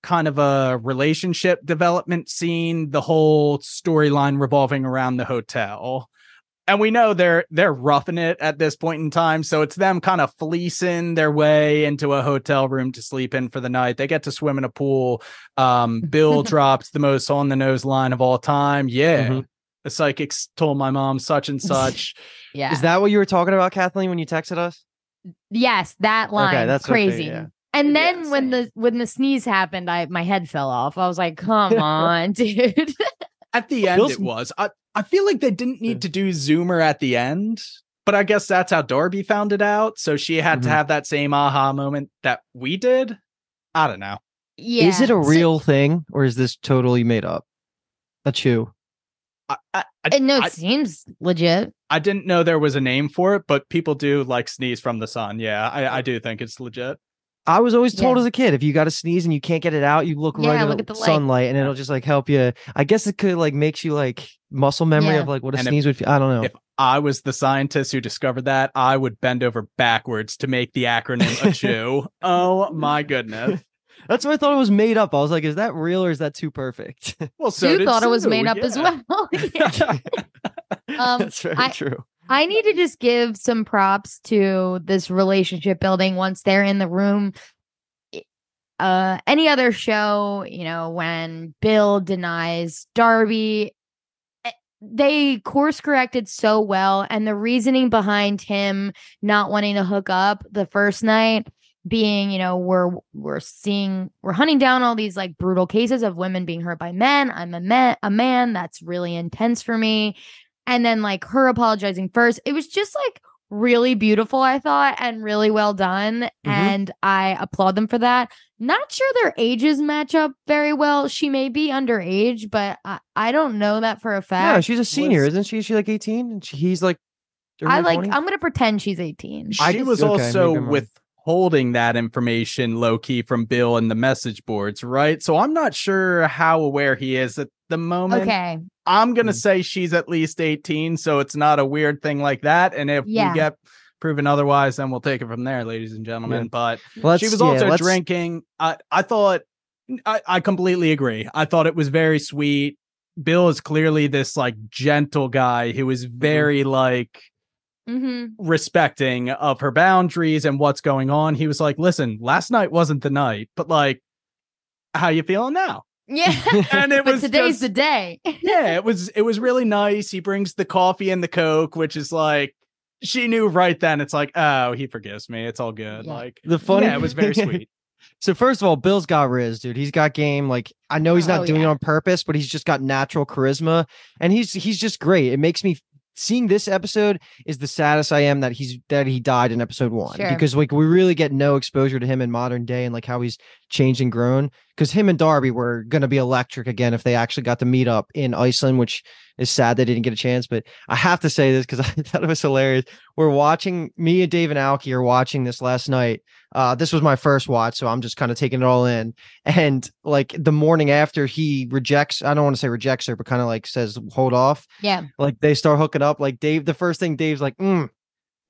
kind of a relationship development scene, the whole storyline revolving around the hotel. And we know they're they're roughing it at this point in time, so it's them kind of fleecing their way into a hotel room to sleep in for the night. They get to swim in a pool. Um, [laughs] Bill drops the most on the nose line of all time. Yeah, Mhm. the psychics told my mom such and [laughs] such. Yeah. Is that what you were talking about, Kathleen, when you texted us? yes, that line. that's okay, crazy. yeah. And Yeah, then when the when the sneeze happened, I my head fell off. I was like, "Come [laughs] on, dude." At the end, Bill's- it was. I, I feel like they didn't need to do Zoomer at the end, but I guess that's how Darby found it out. So she had to Mhm. have that same aha moment that we did. I don't know. yeah. Is it a So- real thing or is this totally made up? That's chew. I, I, I, Uh, no, it I, seems legit. I didn't know there was a name for it, but people do like sneeze from the sun. Yeah, I, I do think it's legit. I was always told Yeah. as a kid, if you got to sneeze and you can't get it out, you look Yeah, right look at at the the light. sunlight and it'll just like help you. I guess it could like makes you like muscle memory Yeah. of like what a And if- sneeze would feel. I don't know. If I was the scientist who discovered that, I would bend over backwards to make the acronym a [laughs] chew. Oh my goodness. [laughs] That's what I thought it was made up. I was like, is that real or is that too perfect? Well, so you did thought it was made up as well. [laughs] Um, That's very I- true. I need to just give some props to this relationship building once they're in the room. Uh, any other show, you know, when Bill denies Darby, eh, they course corrected so well, and the reasoning behind him not wanting to hook up the first night being, you know, we're we're seeing we're hunting down all these like brutal cases of women being hurt by men. I'm a man, a man. That's really intense for me and then like her apologizing first it was just like really beautiful i thought and really well done mm-hmm. and i applaud them for that not sure their ages match up very well she may be underage but i, I don't know that for a fact. Yeah, she's a senior, was- isn't she? Is she like 18? And she, he's like, i early like 20s? i'm gonna pretend she's 18 She I- was okay, also maybe I'm withholding that information low key from Bill in the message boards, right? So I'm not sure how aware he is at the moment. okay I'm going to Mm. say she's at least 18, so it's not a weird thing like that. And if Yeah. we get proven otherwise, then we'll take it from there, ladies and gentlemen. But Let's- she was also let's- drinking. I, I thought, I, I completely agree. I thought it was very sweet. Bill is clearly this like gentle guy who is very like hmm respecting of her boundaries and what's going on. He was like, listen, last night wasn't the night, but like, how you feeling now? Yeah [laughs] And it but was today's just- the day [laughs] yeah, it was it was really nice. He brings the coffee and the coke, which is like she knew right then. It's like, oh, he forgives me. It's all good. Yeah. Like The funny, yeah, it was very [laughs] sweet. So first of all, Bill's got Riz, dude. He's got game. Like I know he's not Oh, doing it on purpose, but he's just got natural charisma, and he's he's just great. It makes me seeing this episode is the saddest I am that he's that he died in episode one Sure. because like we really get no exposure to him in modern day and like how he's changed and grown. Because him and Darby were gonna be electric again if they actually got to meet up in Iceland, which is sad they didn't get a chance. But I have to say this because [laughs] I thought it was hilarious. We're watching me and Dave and Alki are watching this last night. Uh, this was my first watch, so I'm just kind of taking it all in. And like the morning after he rejects, I don't want to say rejects her, but kind of like says, hold off. yeah Like they start hooking up. Like Dave, the first thing Dave's like, mm,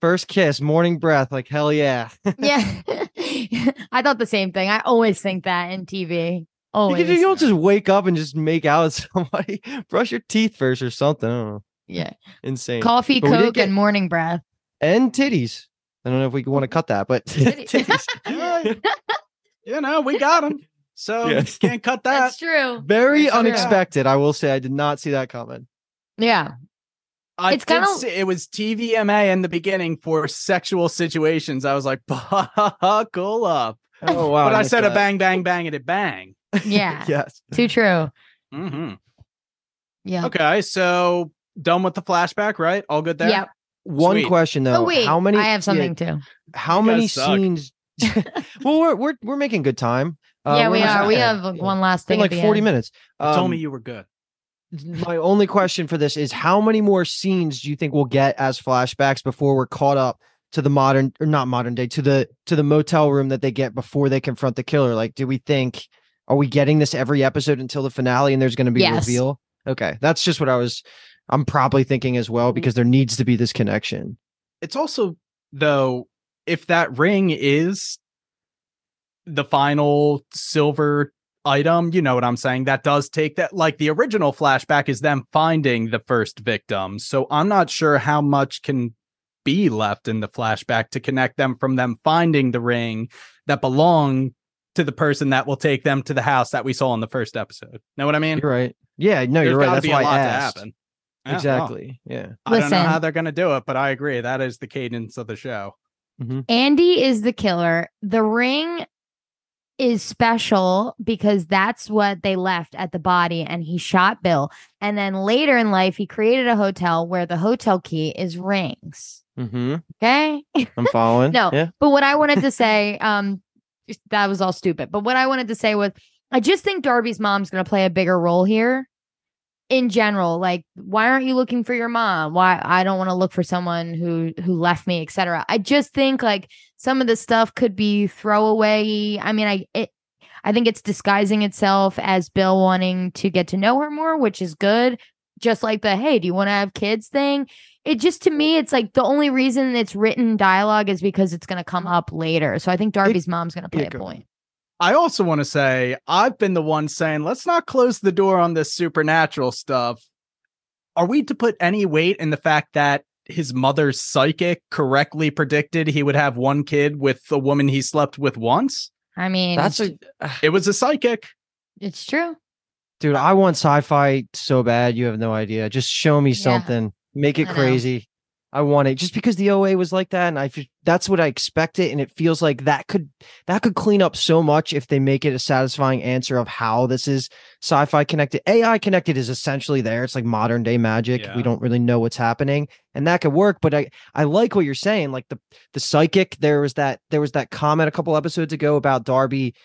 first kiss, morning breath. Like, hell yeah. yeah [laughs] [laughs] i thought the same thing i always think that in tv always You, you don't just wake up and just make out with [laughs] somebody. Brush your teeth first or something. I don't know. yeah Insane. coffee But coke get- and morning breath and titties. I don't know if we want to cut that, but [laughs] [laughs] Yeah, you know, we got him. So [laughs] Yeah. can't cut that. That's true. very That's true. unexpected. I will say I did not see that coming. Yeah. I It's did kinda- it was TVMA in the beginning for sexual situations. I was like, buckle up. Oh wow! but I missed said a bang, bang, bang, and it bang. Yeah. yes. Too true. Mm-hmm. Yeah. Okay, so done with the flashback, right? All good there. Yep. One Sweet. question though. Oh wait, how many? I have yeah, something too. how You many scenes? [laughs] [laughs] well, we're we're we're making good time. Uh, yeah, we're we. We have Yeah. one last Been thing. like forty end. minutes. You told Um, me you were good. my only question for this is how many more scenes do you think we'll get as flashbacks before we're caught up to the modern or not modern day to the to the motel room that they get before they confront the killer like do we think are we getting this every episode until the finale and there's going to be a reveal okay that's just what i was i'm probably thinking as well mm. because there needs to be this connection It's also though, if that ring is the final silver item, you know what I'm saying? That does take that like the original flashback is them finding the first victim. So I'm not sure how much can be left in the flashback to connect them from them finding the ring that belong to the person that will take them to the house that we saw in the first episode. Know what I mean? you're right yeah no There's you're right that's why i asked. Yeah, well, exactly yeah I don't know how they're going to do it, but I agree. That is the cadence of the show. Andy is the killer. The ring is special because that's what they left at the body and he shot Bill. And then later in life he created a hotel where the hotel key is rings. mm-hmm. Okay? i'm following [laughs] No. yeah But what I wanted to say, um, that was all stupid. But what I wanted to say was, I just think Darby's mom's going to play a bigger role here. In general, like, why aren't you looking for your mom? Why I don't want to look for someone who who left me, etc. I just think like some of the stuff could be throwaway. I mean, I it, I think it's disguising itself as Bill wanting to get to know her more, which is good. Just like the hey, do you want to have kids thing? it just to me it's like the only reason it's written dialogue is because it's going to come up later so i think darby's mom's going to play a point I also want to say I've been the one saying let's not close the door on this supernatural stuff. Are we to put any weight in the fact that his mother's psychic correctly predicted he would have one kid with a woman he slept with once? i mean that's a It was a psychic. it's true Dude, I want sci-fi so bad. You have no idea. Just show me Yeah. something. Make it crazy. I want it just because the OA was like that, and I f- that's what I expected, and it feels like that could that could clean up so much if they make it a satisfying answer of how this is sci-fi connected. AI connected is essentially there. It's like modern day magic. Yeah. We don't really know what's happening, and that could work. But I I like what you're saying. Like the the psychic. There was that there was that comment a couple episodes ago about Darby,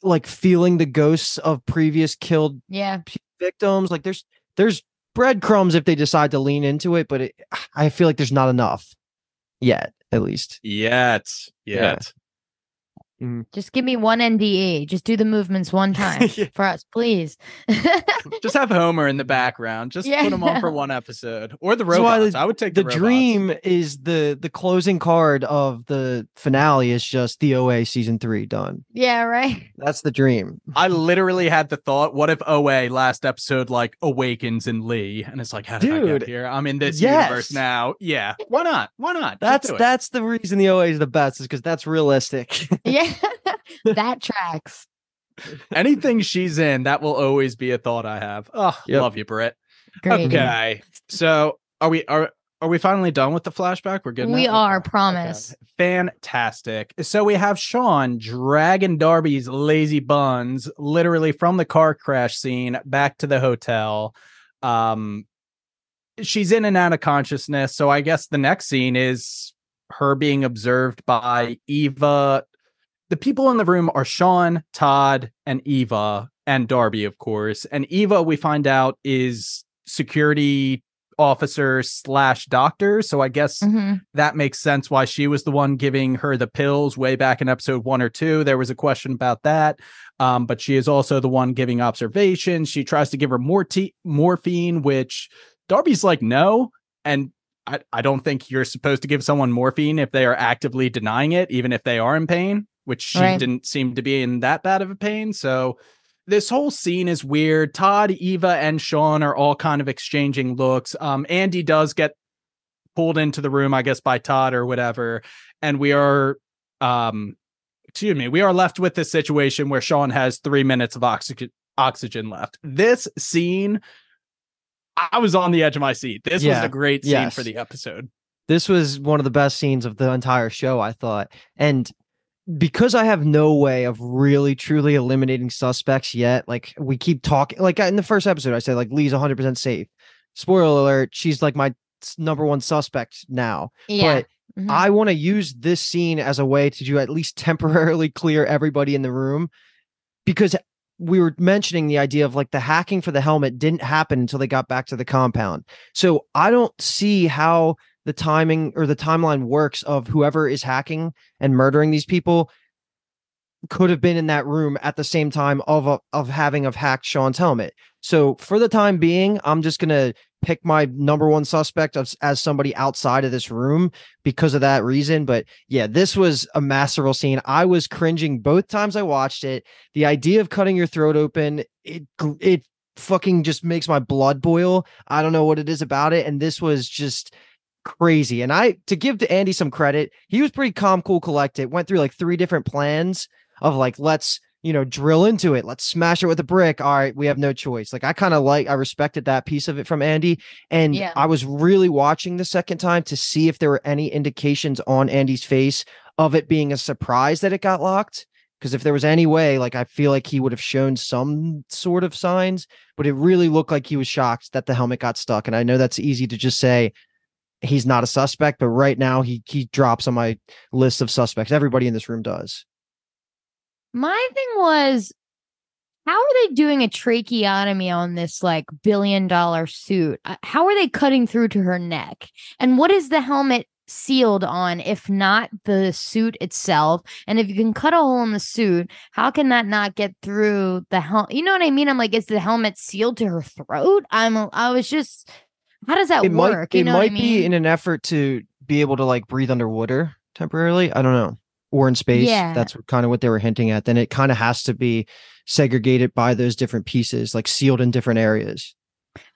like feeling the ghosts of previous killed yeah victims. Like there's there's breadcrumbs if they decide to lean into it, but it, I feel like there's not enough yet, at least. Yet. Yeah. Yet. just give me one nde just do the movements one [laughs] time Yeah. for us please [laughs] Just have Homer in the background. Just Yeah. put him on for [laughs] one episode. Or the That's why robots. the- I would take The the, dream is the the closing card of the finale is just the OA season three done. yeah right That's the dream. I literally had the thought, what if OA last episode like awakens in Lee? And it's like, how did I Dude, get here? I'm in this yes. universe now. Yeah. Why not? Why not? That's that's the reason the OA is the best is because that's realistic. yeah [laughs] that tracks anything she's in, that will always be a thought I have. Oh, Yep. love you, Brit. great Okay. So are we are are we finally done with the flashback? We're good. we now? are Okay. promise Okay. Fantastic. So we have Sian dragging Darby's lazy buns literally from the car crash scene back to the hotel. Um she's in and out of consciousness. So I guess the next scene is her being observed by Eva. The people in the room are Sian, Todd, and Eva, and Darby, of course. And Eva, we find out, is security officer slash doctor. So I guess Mhm. that makes sense why she was the one giving her the pills way back in episode one or two. There was a question about that. Um, but she is also the one giving observations. She tries to give her more morphine, which Darby's like, no. And I, I don't think you're supposed to give someone morphine if they are actively denying it, even if they are in pain, which she Right. didn't seem to be in that bad of a pain. So this whole scene is weird. Todd, Eva, and Sian are all kind of exchanging looks. Um, Andy does get pulled into the room, I guess, by Todd or whatever, and we are, um, excuse me, we are left with this situation where Sian has three minutes of oxygen oxygen left. This scene, I was on the edge of my seat. This Yeah. was a great scene Yes. for the episode. this was one of the best scenes of the entire show i thought and because i have no way of really truly eliminating suspects yet like we keep talking like in the first episode i said like lee's 100% safe spoiler alert she's like my number one suspect now Yeah. but Mhm. I want to use this scene as a way to do at least temporarily [laughs] clear everybody in the room because we were mentioning the idea of like the hacking for the helmet didn't happen until they got back to the compound. So I don't see how the timing or the timeline works of whoever is hacking and murdering these people could have been in that room at the same time of a, of having of hacked Sian's helmet. So for the time being, I'm just gonna pick my number one suspect as, as somebody outside of this room because of that reason. But yeah, this was a masterful scene. I was cringing both times I watched it. The idea of cutting your throat open, it it fucking just makes my blood boil. I don't know what it is about it, and this was just crazy. And I to give to Andy some credit, he was pretty calm, cool, collected. Went through like three different plans of like let's you know drill into it let's smash it with a brick all right we have no choice like i kind of like i respected that piece of it from andy and Yeah. i was really watching the second time to see if there were any indications on andy's face of it being a surprise that it got locked because if there was any way like i feel like he would have shown some sort of signs but it really looked like he was shocked that the helmet got stuck and i know that's easy to just say he's not a suspect but right now he he drops on my list of suspects everybody in this room does My thing was, how are they doing a tracheotomy on this like billion dollar suit? Uh, How are they cutting through to her neck? And what is the helmet sealed on if not the suit itself? And if you can cut a hole in the suit, how can that not get through the helmet? You know what I mean? I'm like, is the helmet sealed to her throat? I'm, I was just, how does that it work? might you it know might what I be in an effort to be able to like breathe underwater temporarily i don't know or in space Yeah. that's kind of what they were hinting at then it kind of has to be segregated by those different pieces like sealed in different areas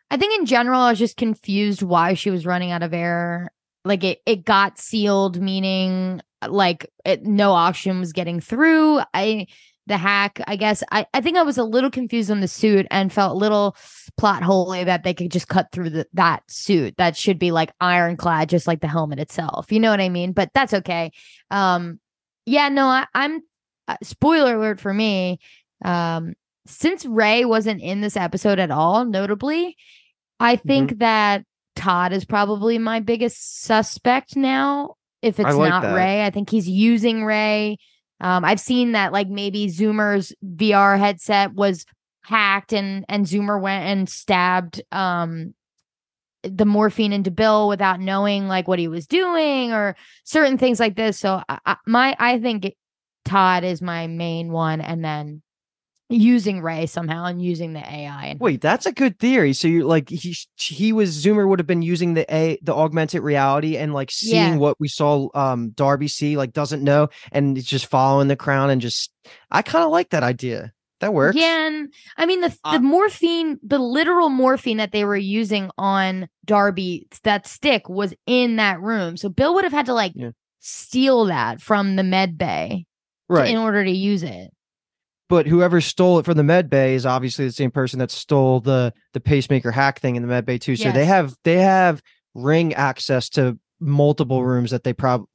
I think in general, I was just confused why she was running out of air. Like it, it got sealed, meaning like it, no oxygen was getting through. I, the hack, I guess. I, I think I was a little confused on the suit and felt a little plot holy that they could just cut through the, that suit that should be like ironclad, just like the helmet itself. You know what I mean? But that's okay. Um, yeah, no, I, I'm. Uh, spoiler alert for me. Um, since Ray wasn't in this episode at all, notably, I think that Todd is probably my biggest suspect now. If it's like not that. Ray, I think he's using Ray. Um, I've seen that like maybe Zoomer's VR headset was hacked and and Zoomer went and stabbed um the morphine into Bill without knowing like what he was doing or certain things like this. So I, I, my I think Todd is my main one, and then using Ray somehow and using the AI. And wait that's a good theory so you're like he he was zoomer would have been using the a the augmented reality and like seeing Yeah. what we saw um darby see like doesn't know and it's just following the crown and just i kind of like that idea that works Yeah, and I mean the Uh, the morphine, the literal morphine that they were using on Darby, that stick was in that room. So Bill would have had to like Yeah. steal that from the med bay to- right in order to use it. But whoever stole it from the med bay is obviously the same person that stole the the pacemaker hack thing in the med bay too. So they have they have ring access to multiple rooms that they probably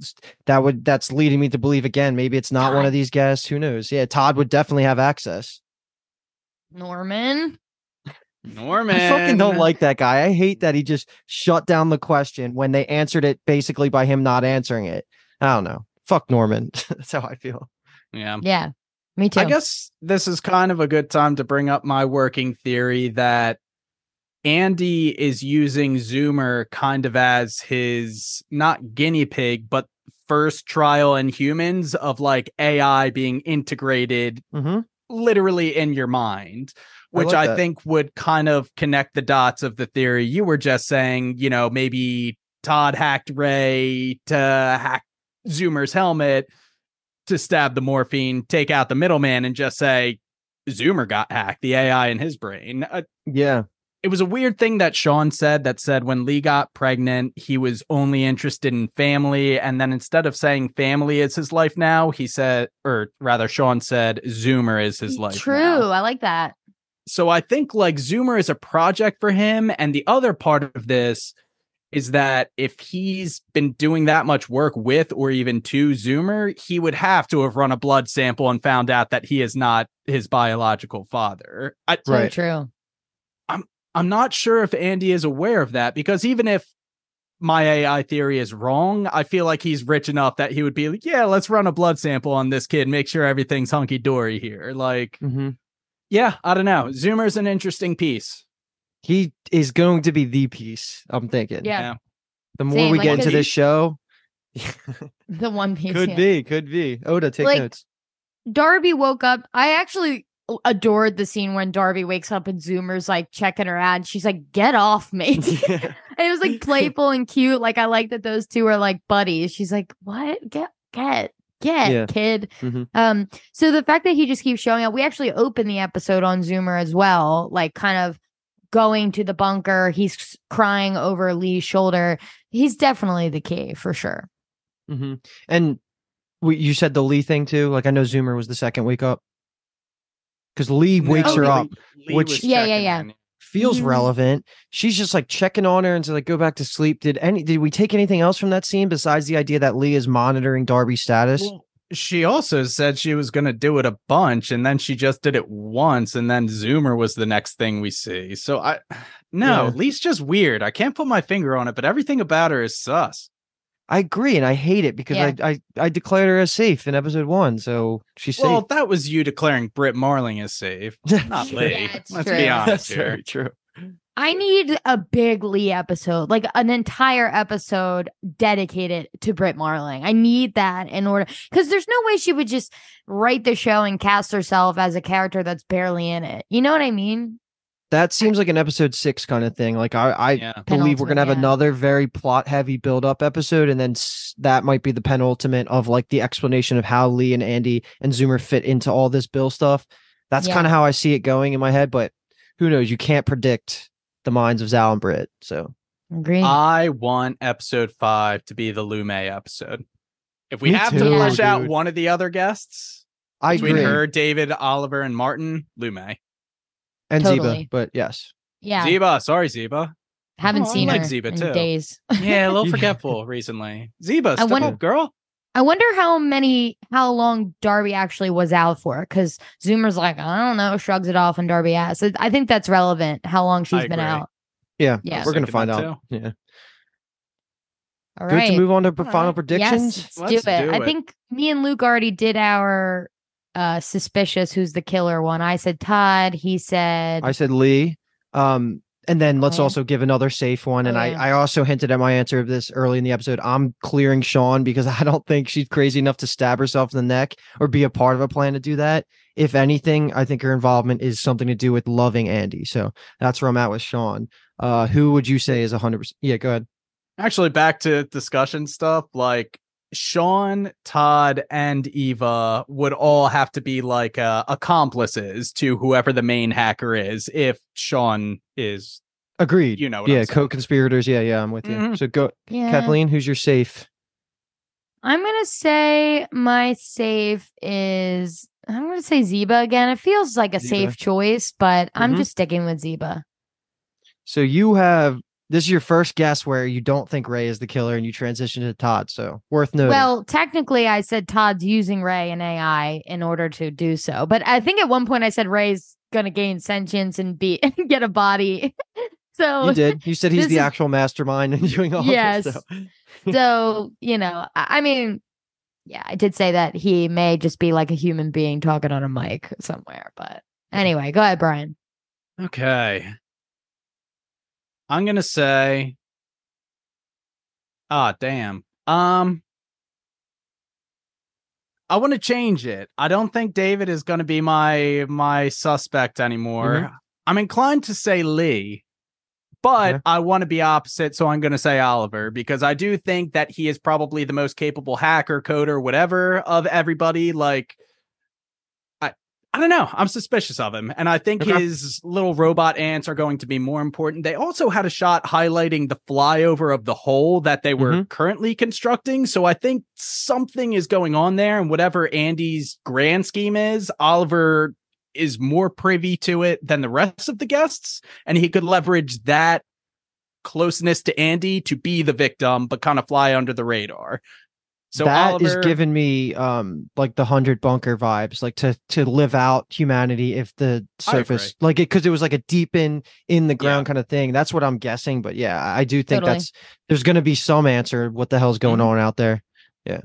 that would that's leading me to believe again maybe it's not one of these guests who knows? Yeah todd would definitely have access. Norman. Norman. i fucking don't like that guy. I hate that he just shut down the question when they answered it basically by him not answering it. I don't know. Fuck norman. [laughs] That's how i feel. Yeah. Yeah, me too. I guess this is kind of a good time to bring up my working theory that Andy is using Zoomer kind of as his not guinea pig, but first trial in humans of like AI being integrated mm-hmm. literally in your mind, I which like I, think would kind of connect the dots of the theory you were just saying. You know, maybe Todd hacked Ray to hack Zoomer's helmet to stab the morphine, take out the middleman, and just say Zoomer got hacked, the AI in his brain. Uh, yeah it was a weird thing that Sian said that said when Lee got pregnant, he was only interested in family. And then instead of saying family is his life now, he said, or rather, Sian said Zoomer is his life. True. now. I like that. So I think like Zoomer is a project for him. And the other part of this is that if he's been doing that much work with or even to Zoomer, he would have to have run a blood sample and found out that he is not his biological father. I, So Right. true. I'm I'm not sure if Andy is aware of that because even if my AI theory is wrong, I feel like he's rich enough that he would be like, yeah, let's run a blood sample on this kid, make sure everything's hunky dory here. Like, hmm yeah, I don't know. Zoomer's an interesting piece. He is going to be the piece. I'm thinking. Yeah. The more Same, we like, get into because- this show, [laughs] The one piece. could yeah. be, could be. Oda, take Like, notes. Darby woke up. I actually adored the scene when Darby wakes up and Zoomer's like checking her out. And she's like, "Get off me!" [laughs] [laughs] and it was like playful and cute. Like I like that those two are like buddies. She's like, "What? Get, get, get, Yeah. kid." Mhm. Um. So the fact that he just keeps showing up, we actually open the episode on Zoomer as well, like kind of going to the bunker. He's crying over Lee's shoulder. He's definitely the key for sure. hmm And we, you said the Lee thing too. Like I know Zoomer was the second wake up because Lee wakes No, her Lee- up. Lee which- Yeah, yeah, yeah. in. Feels Mhm. relevant. She's just like checking on her and to like go back to sleep. Did any? Did we take anything else from that scene besides the idea that Lee is monitoring Darby's status? Well, she also said she was going to do it a bunch and then she just did it once and then Zoomer was the next thing we see. So I [sighs] no, Yeah. Lee's just weird. I can't put my finger on it, but everything about her is sus. I agree, and I hate it because Yeah. I, I I declared her as safe in episode one, so she's safe. Well, that was you declaring Brit Marling as safe, [laughs] not Lee. Yeah, Let's true. be honest That's here. very true. I need a big Lee episode, like an entire episode dedicated to Brit Marling. I need that in order because there's no way she would just write the show and cast herself as a character that's barely in it. You know what I mean? That seems like an episode six kind of thing. Like I, I Yeah. believe we're gonna have yeah. another very plot heavy build up episode, and then s- that might be the penultimate of like the explanation of how Lee and Andy and Zoomer fit into all this Bill stuff. That's Yeah. kind of how I see it going in my head, but who knows? You can't predict the minds of Zal and Brit. So Agreed. I want episode five to be the Lu Mei episode. If we Me have to too, flesh out one of the other guests I between agree. her, David, Oliver, and Martin, Lu Mei. and Totally. Zeba, but yes. yeah, Zeba, sorry, Ziba. haven't Oh, I seen like her Zeba in too. days. Yeah, a little [laughs] forgetful recently. Ziba, I step wonder- up, girl. I wonder how many, how long Darby actually was out for. Because Zoomer's like, I don't know, shrugs it off, and Darby asks. I think that's relevant. How long she's I been agree. out. Yeah, Yeah. we're gonna find that out. Yeah. All Good right. to move on to All final right. predictions. Yes, let's, Let's do it. do I it. think me and Luke already did our uh suspicious who's the killer one. I said Todd. He said I said Lee. Um, and then let's Oh, yeah. also give another safe one. And Oh, I. I also hinted at my answer of this early in the episode. I'm clearing Sian because [laughs] I don't think she's crazy enough to stab herself in the neck or be a part of a plan to do that. If anything, I think her involvement is something to do with loving Andy. So that's where I'm at with Sian. Uh, who would you say is 100%? Yeah, go ahead. Actually, back to discussion stuff. Like Sian, Todd, and Eva would all have to be like uh, accomplices to whoever the main hacker is. If Sian is, Agreed. you know, what yeah, I'm co-conspirators. Yeah, yeah, I'm with you. Mhm. So go, yeah. Kathleen. Who's your safe? I'm gonna say my safe is I'm gonna say Zeba again. It feels like a Zeba. safe choice, but I'm Mhm. just sticking with Zeba. So you have this is your first guess where you don't think Ray is the killer, and you transition to Todd. So worth noting. Well, technically, I said Todd's using Ray and AI in order to do so, but I think at one point I said Ray's gonna gain sentience and be [laughs] get a body. [laughs] so you did. You said he's the is- actual mastermind and doing all Yes. this. So. so you know I, I mean yeah i did say that he may just be like a human being talking on a mic somewhere but anyway go ahead brian Okay. I'm gonna say. Ah, damn. Um. I want to change it. I don't think David is going to be my my suspect anymore. Mhm. I'm inclined to say Lee, but. I want to be opposite, so I'm going to say Oliver because I do think that he is probably the most capable hacker, coder, whatever of everybody. Like, I don't know. I'm suspicious of him. And I think Okay. his little robot ants are going to be more important. They also had a shot highlighting the flyover of the hole that they were Mhm. currently constructing. So I think something is going on there. And whatever Andy's grand scheme is, Oliver is more privy to it than the rest of the guests. And he could leverage that closeness to Andy to be the victim, but kind of fly under the radar. So That is Oliver, giving me um like the hundred bunker vibes, like to to live out humanity if the surface like it because it was like a deep in in the ground kind of thing. That's what I'm guessing. But yeah, I do think Totally. that's there's gonna be some answer. What the hell's going Mhm. on out there? Yeah.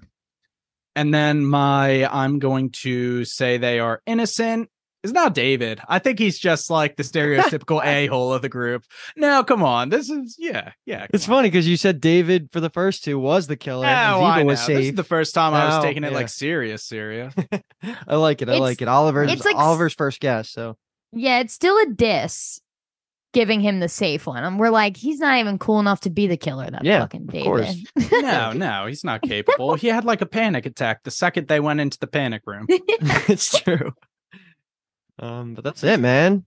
And then my I'm going to say they are innocent is not David. I think he's just like the stereotypical [laughs] a hole of the group. No, come on. This is yeah, yeah. It's on. funny because you said David for the first two was the killer. and Oh, I Ziva know. was This is the first time I was No, taking it yeah. like serious, serious. [laughs] I like it. I It's- like it. Oliver's it's like Oliver's first guess. So Yeah, it's still a diss giving him the safe one. And we're like, he's not even cool enough to be the killer. That Yeah, fucking David. course. [laughs] no, no, he's not capable. He had like a panic attack the second they went into the panic room. it's true. Um, but that's it, man.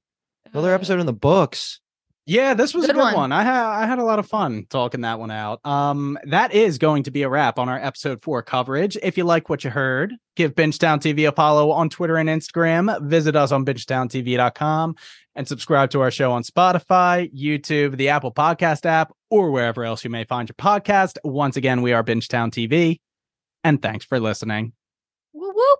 Another episode in the books. Yeah, this was a Good good one. one. I had I had a lot of fun talking that one out. Um, that is going to be a wrap on our episode four coverage. If you like what you heard, give Bingetown TV a follow on Twitter and Instagram. Visit us on bingetowntv.com and subscribe to our show on Spotify, YouTube, the Apple Podcast app, or wherever else you may find your podcast. Once again, we are Bingetown TV, and thanks for listening. Whoop, whoop.